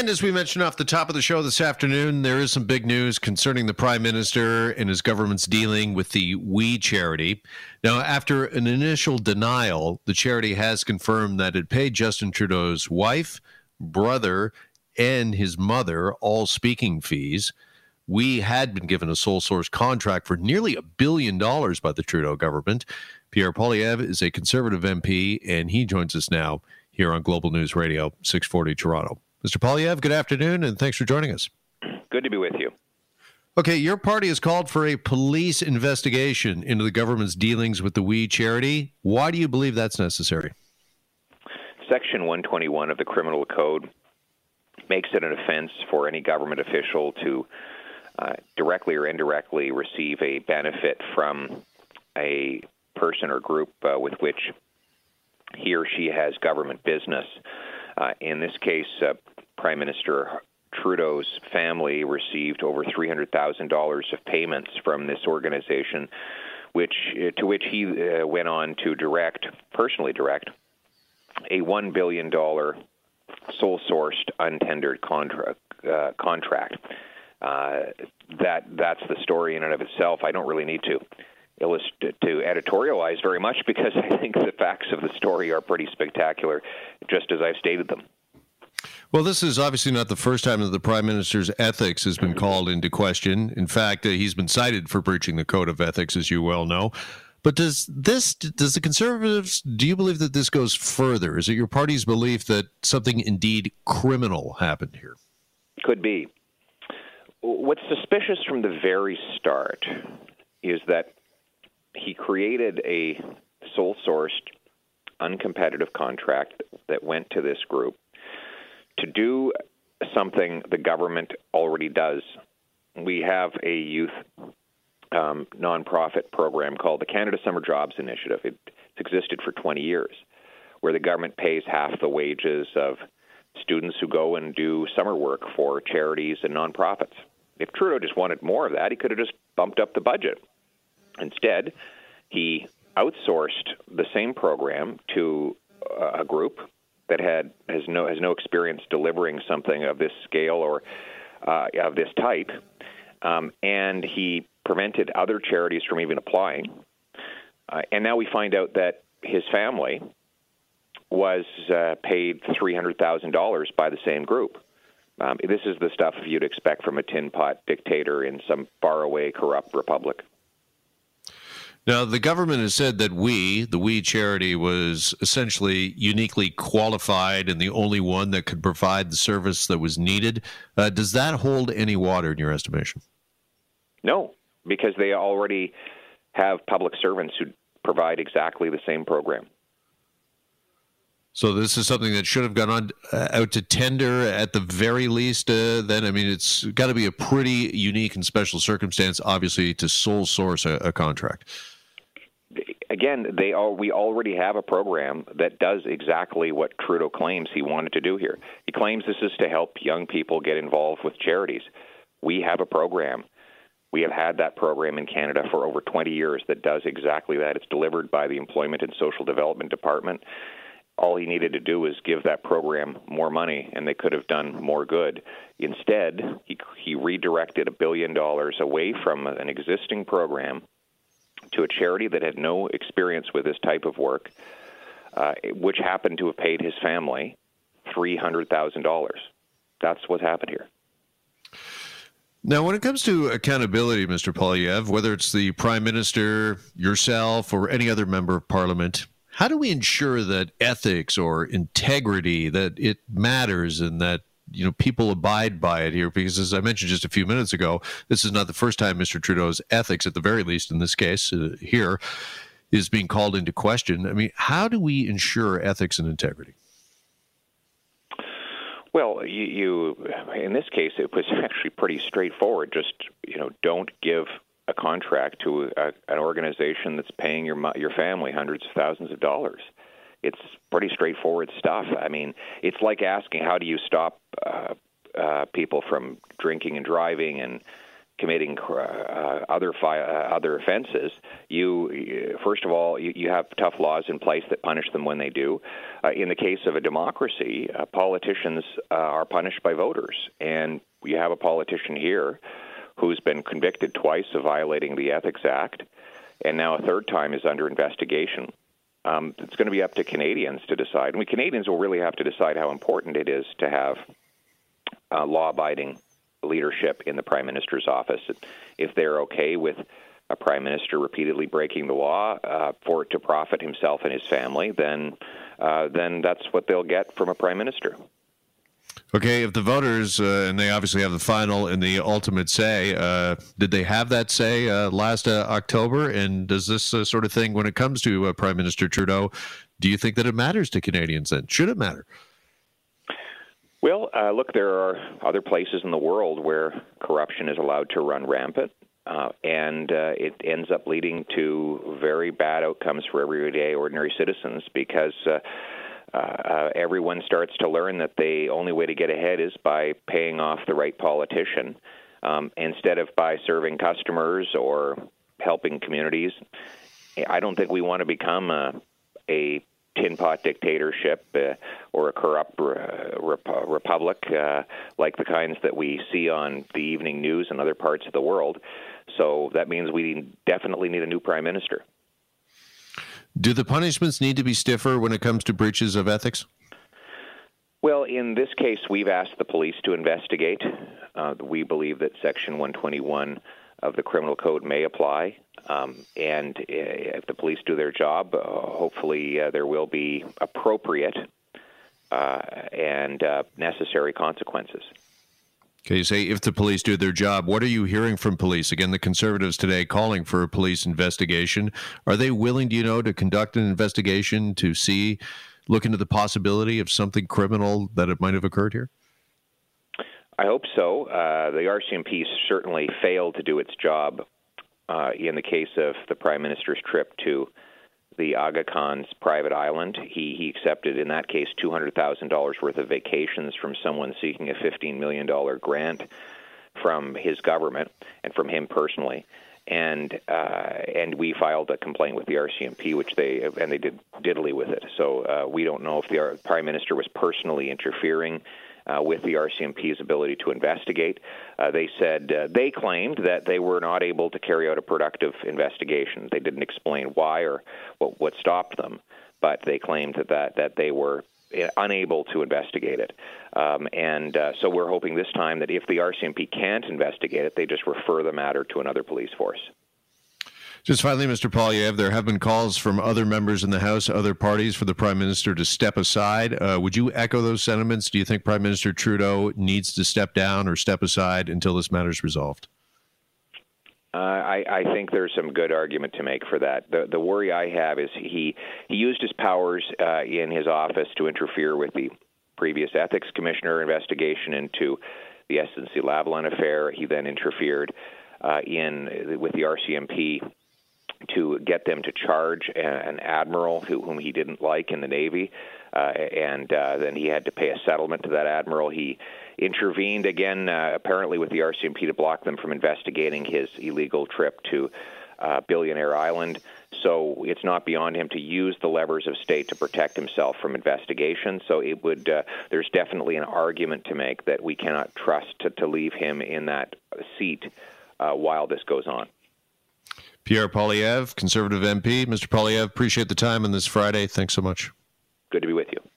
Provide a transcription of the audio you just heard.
And as we mentioned off the top of the show this afternoon, there is some big news concerning the Prime Minister and his government's dealing with the We charity. Now, after an initial denial, the charity has confirmed that it paid Justin Trudeau's wife, brother, and his mother all speaking fees. We had been given a sole source contract for nearly a billion dollars by the Trudeau government. Pierre Poilievre is a conservative MP, and he joins us now here on Global News Radio, 640 Toronto. Mr. Poilievre, good afternoon, and thanks for joining us. Good to be with you. Okay, your party has called for a police investigation into the government's dealings with the We charity. Why do you believe that's necessary? Section 121 of the Criminal Code makes it an offense for any government official to uh, directly or indirectly receive a benefit from a person or group uh, with which he or she has government business. Uh, in this case, uh, Prime Minister Trudeau's family received over $300,000 of payments from this organization, which uh, to which he uh, went on to direct, personally direct, a $1 billion sole-sourced, untendered contra- uh, contract. Uh, that that's the story in and of itself. I don't really need to to editorialize very much because I think the facts of the story are pretty spectacular, just as I've stated them. Well, this is obviously not the first time that the prime minister's ethics has been called into question. In fact, uh, he's been cited for breaching the code of ethics, as you well know. But does this does the conservatives do you believe that this goes further? Is it your party's belief that something indeed criminal happened here? Could be. What's suspicious from the very start is that he created a sole sourced, uncompetitive contract that went to this group to do something the government already does. We have a youth um, nonprofit program called the Canada Summer Jobs Initiative. It, it's existed for 20 years, where the government pays half the wages of students who go and do summer work for charities and nonprofits. If Trudeau just wanted more of that, he could have just bumped up the budget. Instead, he outsourced the same program to a group that had has no has no experience delivering something of this scale or uh, of this type, um, and he prevented other charities from even applying. Uh, and now we find out that his family was uh, paid three hundred thousand dollars by the same group. Um, this is the stuff you'd expect from a tin pot dictator in some faraway corrupt republic. Now, the government has said that we, the We charity, was essentially uniquely qualified and the only one that could provide the service that was needed. Uh, does that hold any water in your estimation? No, because they already have public servants who provide exactly the same program. So this is something that should have gone on uh, out to tender at the very least. Uh, then I mean, it's got to be a pretty unique and special circumstance, obviously, to sole source a, a contract. Again, they all, we already have a program that does exactly what Trudeau claims he wanted to do here. He claims this is to help young people get involved with charities. We have a program. We have had that program in Canada for over 20 years that does exactly that. It's delivered by the Employment and Social Development Department all he needed to do was give that program more money, and they could have done more good. Instead, he, he redirected a billion dollars away from an existing program to a charity that had no experience with this type of work, uh, which happened to have paid his family $300,000. That's what happened here. Now, when it comes to accountability, Mr. Poilievre, whether it's the Prime Minister, yourself, or any other member of Parliament, how do we ensure that ethics or integrity that it matters and that you know people abide by it here? Because as i mentioned just a few minutes ago this is not the first time mr trudeau's ethics at the very least in this case uh, here is being called into question. I mean how do we ensure ethics and integrity? Well, you, you, in this case, it was actually pretty straightforward. Just you know, don't give a contract to a, an organization that's paying your your family hundreds of thousands of dollars. It's pretty straightforward stuff. I mean, it's like asking how do you stop uh, uh, people from drinking and driving and committing uh, other fi- uh, other offenses, you first of all you, you, have tough laws in place that punish them when they do. Uh, in the case of a democracy, uh, politicians uh, are punished by voters, and you have a politician here who's been convicted twice of violating the Ethics Act, and now a third time is under investigation. Um, it's going to be up to Canadians to decide. We Canadians will really have to decide how important it is to have uh, law-abiding leadership in the prime minister's office. If they're okay with a prime minister repeatedly breaking the law uh, for it to profit himself and his family, then uh, then that's what they'll get from a prime minister. Okay, if the voters, uh, and they obviously have the final and the ultimate say, uh, did they have that say uh, last uh, October? And does this uh, sort of thing, when it comes to uh, Prime Minister Trudeau, do you think that it matters to Canadians then? Should it matter? Well, look, there are other places in the world where corruption is allowed to run rampant. and it ends up leading to very bad outcomes for everyday ordinary citizens because uh, uh, everyone starts to learn that the only way to get ahead is by paying off the right politician um, instead of by serving customers or helping communities. I don't think we want to become a, a tin pot dictatorship uh, or a corrupt uh, rep- republic uh, like the kinds that we see on the evening news in other parts of the world. So that means we definitely need a new prime minister. Do the punishments need to be stiffer when it comes to breaches of ethics? Well, in this case, we've asked the police to investigate. Uh, we believe that Section 121 of the Criminal Code may apply. Um, and uh, if the police do their job, uh, hopefully uh, there will be appropriate uh, and uh, necessary consequences. Okay, you say if the police do their job, what are you hearing from police? Again, the conservatives today calling for a police investigation. Are they willing, do you know, to conduct an investigation to see, look into the possibility of something criminal that it might have occurred here? I hope so. Uh, the RCMP certainly failed to do its job uh, in the case of the Prime Minister's trip to the Aga Khan's private island. He he accepted in that case two hundred thousand dollars worth of vacations from someone seeking a fifteen million dollar grant from his government and from him personally. And uh, and we filed a complaint with the RCMP, which they and they did diddly with it. So uh, we don't know if the Prime Minister was personally interfering uh, with the RCMP's ability to investigate. Uh, they said uh, they claimed that they were not able to carry out a productive investigation. They didn't explain why or what, what stopped them, but they claimed that, that, that they were uh, unable to investigate it. Um, and uh, so we're hoping this time that if the RCMP can't investigate it, they just refer the matter to another police force. Just finally, Mr. Poilievre, there have been calls from other members in the House, other parties, for the Prime Minister to step aside. Uh, would you echo those sentiments? Do you think Prime Minister Trudeau needs to step down or step aside until this matter is resolved? Uh, I, I think there's some good argument to make for that. The, the worry I have is he he used his powers uh, in his office to interfere with the previous ethics commissioner investigation into the SNC-Lavalin affair. He then interfered uh, in with the RCMP to get them to charge an admiral who, whom he didn't like in the Navy, uh, and uh, then he had to pay a settlement to that admiral. He intervened again, uh, apparently with the RCMP, to block them from investigating his illegal trip to uh, Billionaire Island. So it's not beyond him to use the levers of state to protect himself from investigation. So it would uh, there's definitely an argument to make that we cannot trust to, to leave him in that seat uh, while this goes on. Pierre Poilievre, Conservative MP. Mr. Poilievre, appreciate the time on this Friday. Thanks so much. Good to be with you.